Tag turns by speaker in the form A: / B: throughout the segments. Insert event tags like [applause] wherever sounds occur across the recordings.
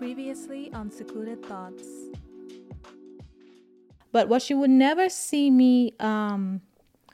A: Previously on Secluded Thoughts. But what you would never see me um,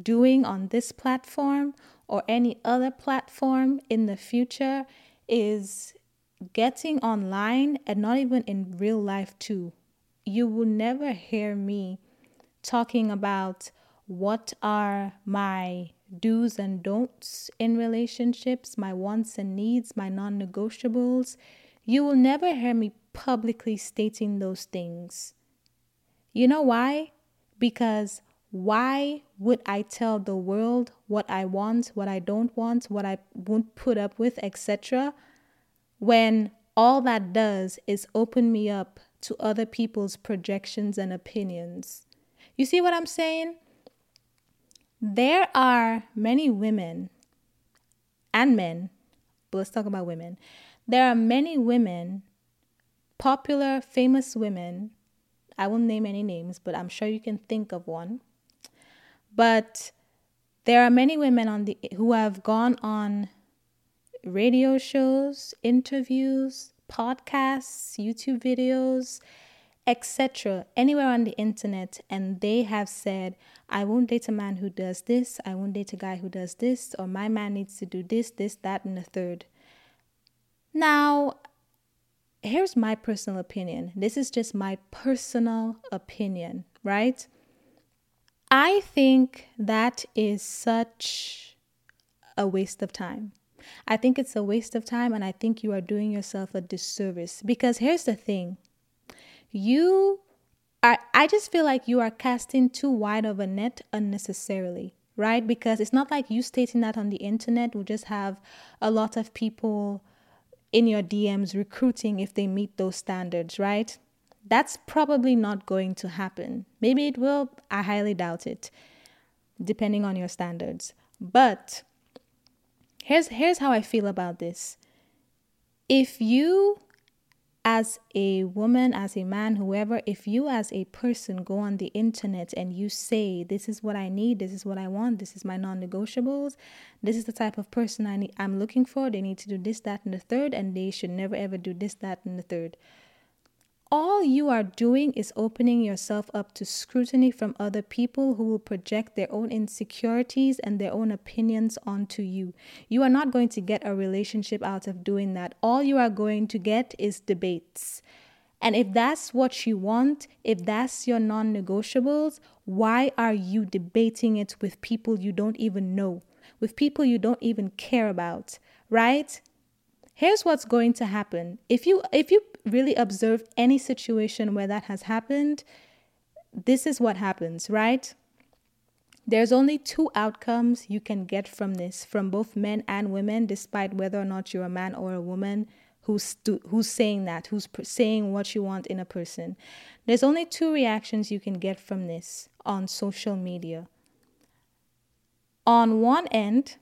A: doing on this platform or any other platform in the future is getting online and not even in real life too. You will never hear me talking about what are my do's and don'ts in relationships, my wants and needs, my non negotiables. You will never hear me publicly stating those things. You know why? Because why would I tell the world what I want, what I don't want, what I won't put up with, etc., when all that does is open me up to other people's projections and opinions? You see what I'm saying? There are many women and men, but let's talk about women. There are many women, popular, famous women. I won't name any names, but I'm sure you can think of one but there are many women on the who have gone on radio shows, interviews, podcasts, YouTube videos, etc., anywhere on the internet, and they have said, I won't date a man who does this, I won't date a guy who does this, or my man needs to do this, this, that, and the third. Now, here's my personal opinion. This is just my personal opinion, right? I think that is such a waste of time. I think it's a waste of time, and I think you are doing yourself a disservice because here's the thing you are, I just feel like you are casting too wide of a net unnecessarily, right? Because it's not like you stating that on the internet will just have a lot of people in your DMs recruiting if they meet those standards, right? That's probably not going to happen. Maybe it will, I highly doubt it, depending on your standards. But here's here's how I feel about this. If you as a woman, as a man, whoever, if you as a person go on the internet and you say, This is what I need, this is what I want, this is my non negotiables, this is the type of person I need, I'm looking for, they need to do this, that, and the third, and they should never ever do this, that, and the third all you are doing is opening yourself up to scrutiny from other people who will project their own insecurities and their own opinions onto you. You are not going to get a relationship out of doing that. All you are going to get is debates. And if that's what you want, if that's your non negotiables, why are you debating it with people you don't even know, with people you don't even care about, right? Here's what's going to happen. If you if you really observe any situation where that has happened, this is what happens, right? There's only two outcomes you can get from this, from both men and women, despite whether or not you're a man or a woman who's who's saying that, who's saying what you want in a person. There's only two reactions you can get from this on social media. On one end,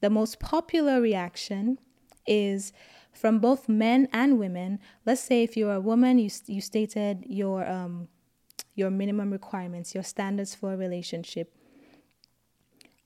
A: the most popular reaction is from both men and women. Let's say if you're a woman, you, you stated your, um, your minimum requirements, your standards for a relationship.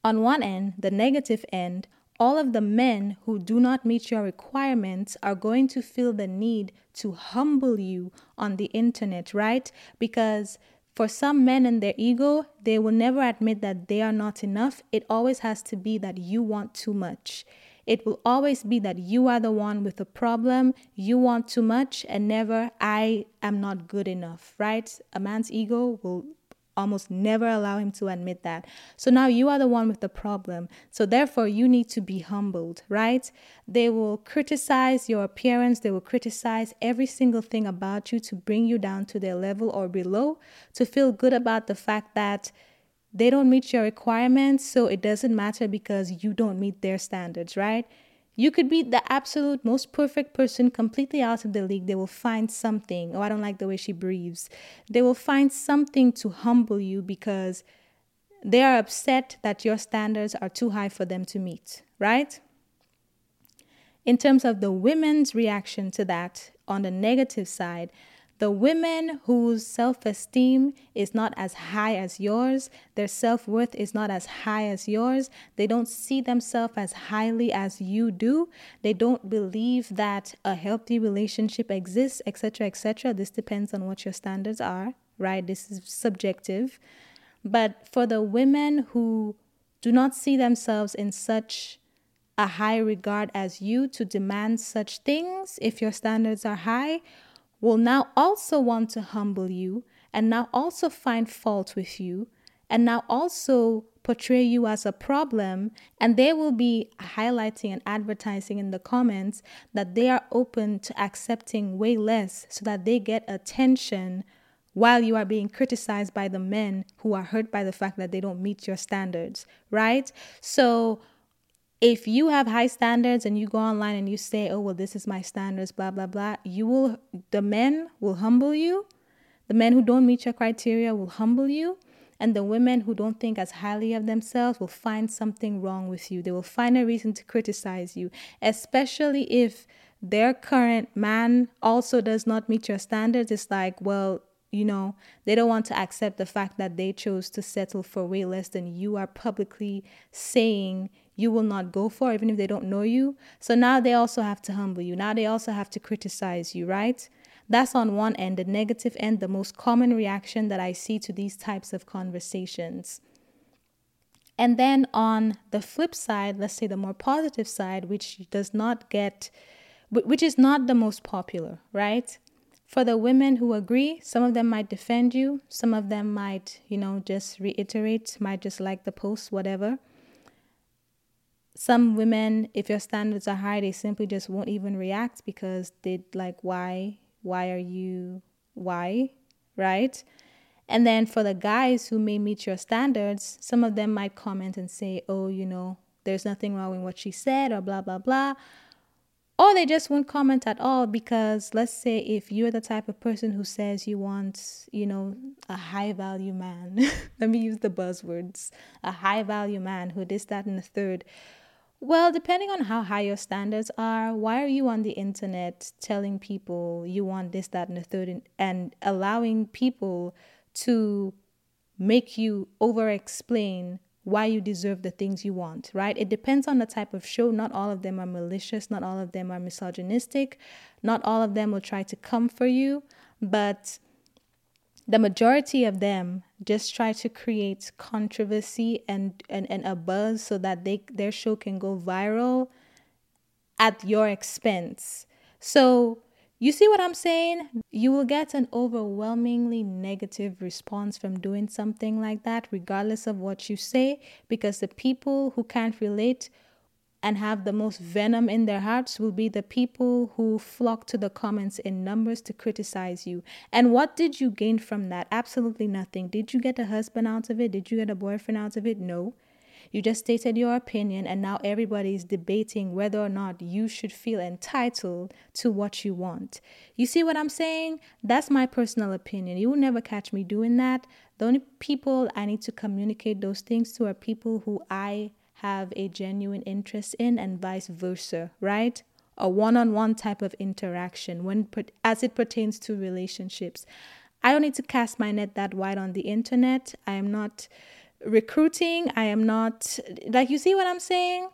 A: On one end, the negative end, all of the men who do not meet your requirements are going to feel the need to humble you on the internet, right? Because for some men and their ego, they will never admit that they are not enough. It always has to be that you want too much. It will always be that you are the one with the problem, you want too much, and never, I am not good enough, right? A man's ego will almost never allow him to admit that. So now you are the one with the problem. So therefore, you need to be humbled, right? They will criticize your appearance, they will criticize every single thing about you to bring you down to their level or below, to feel good about the fact that they don't meet your requirements, so it doesn't matter because you don't meet their standards, right? You could be the absolute most perfect person, completely out of the league. They will find something. Oh, I don't like the way she breathes. They will find something to humble you because they are upset that your standards are too high for them to meet, right? In terms of the women's reaction to that, on the negative side, the women whose self esteem is not as high as yours, their self worth is not as high as yours, they don't see themselves as highly as you do, they don't believe that a healthy relationship exists, etc., etc. This depends on what your standards are, right? This is subjective. But for the women who do not see themselves in such a high regard as you to demand such things, if your standards are high, will now also want to humble you and now also find fault with you and now also portray you as a problem and they will be highlighting and advertising in the comments that they are open to accepting way less so that they get attention while you are being criticized by the men who are hurt by the fact that they don't meet your standards, right? So if you have high standards and you go online and you say, oh, well, this is my standards, blah, blah, blah, you will, the men will humble you. The men who don't meet your criteria will humble you. And the women who don't think as highly of themselves will find something wrong with you. They will find a reason to criticize you, especially if their current man also does not meet your standards. It's like, well, you know, they don't want to accept the fact that they chose to settle for way less than you are publicly saying you will not go for, even if they don't know you. So now they also have to humble you. Now they also have to criticize you, right? That's on one end, the negative end, the most common reaction that I see to these types of conversations. And then on the flip side, let's say the more positive side, which does not get, which is not the most popular, right? For the women who agree, some of them might defend you, some of them might, you know, just reiterate, might just like the post, whatever. Some women, if your standards are high, they simply just won't even react because they like, why? Why are you? Why? Right? And then for the guys who may meet your standards, some of them might comment and say, oh, you know, there's nothing wrong with what she said or blah, blah, blah. Or they just won't comment at all because let's say if you're the type of person who says you want, you know, a high value man, [laughs] let me use the buzzwords, a high value man who this, that, and the third well, depending on how high your standards are, why are you on the internet telling people you want this, that, and the third, and allowing people to make you over explain why you deserve the things you want, right? It depends on the type of show. Not all of them are malicious, not all of them are misogynistic, not all of them will try to come for you, but the majority of them just try to create controversy and, and, and a buzz so that they their show can go viral at your expense. So you see what I'm saying? You will get an overwhelmingly negative response from doing something like that, regardless of what you say, because the people who can't relate and have the most venom in their hearts will be the people who flock to the comments in numbers to criticize you. And what did you gain from that? Absolutely nothing. Did you get a husband out of it? Did you get a boyfriend out of it? No. You just stated your opinion, and now everybody is debating whether or not you should feel entitled to what you want. You see what I'm saying? That's my personal opinion. You will never catch me doing that. The only people I need to communicate those things to are people who I have a genuine interest in and vice versa, right? A one-on-one type of interaction when as it pertains to relationships. I don't need to cast my net that wide on the internet. I am not recruiting. I am not like you see what I'm saying?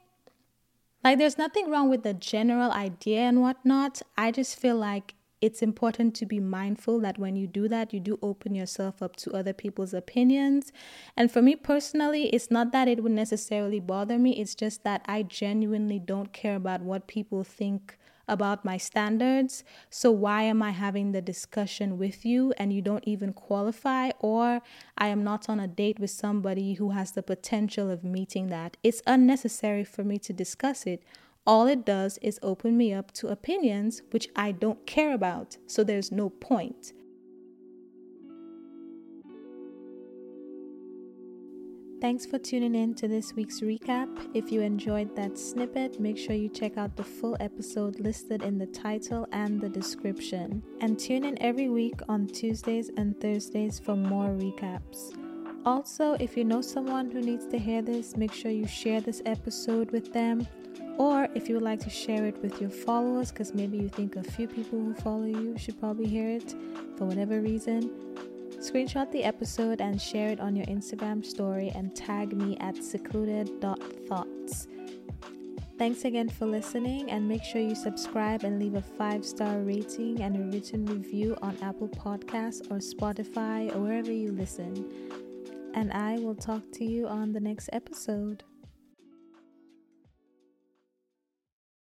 A: Like there's nothing wrong with the general idea and whatnot. I just feel like it's important to be mindful that when you do that, you do open yourself up to other people's opinions. And for me personally, it's not that it would necessarily bother me, it's just that I genuinely don't care about what people think about my standards. So, why am I having the discussion with you and you don't even qualify? Or I am not on a date with somebody who has the potential of meeting that. It's unnecessary for me to discuss it all it does is open me up to opinions which I don't care about, so there's no point. Thanks for tuning in to this week's recap. If you enjoyed that snippet, make sure you check out the full episode listed in the title and the description. And tune in every week on Tuesdays and Thursdays for more recaps. Also, if you know someone who needs to hear this, make sure you share this episode with them. Or if you would like to share it with your followers, because maybe you think a few people who follow you should probably hear it for whatever reason, screenshot the episode and share it on your Instagram story and tag me at secluded.thoughts. Thanks again for listening, and make sure you subscribe and leave a five star rating and a written review on Apple Podcasts or Spotify or wherever you listen and I will talk to you on the next episode.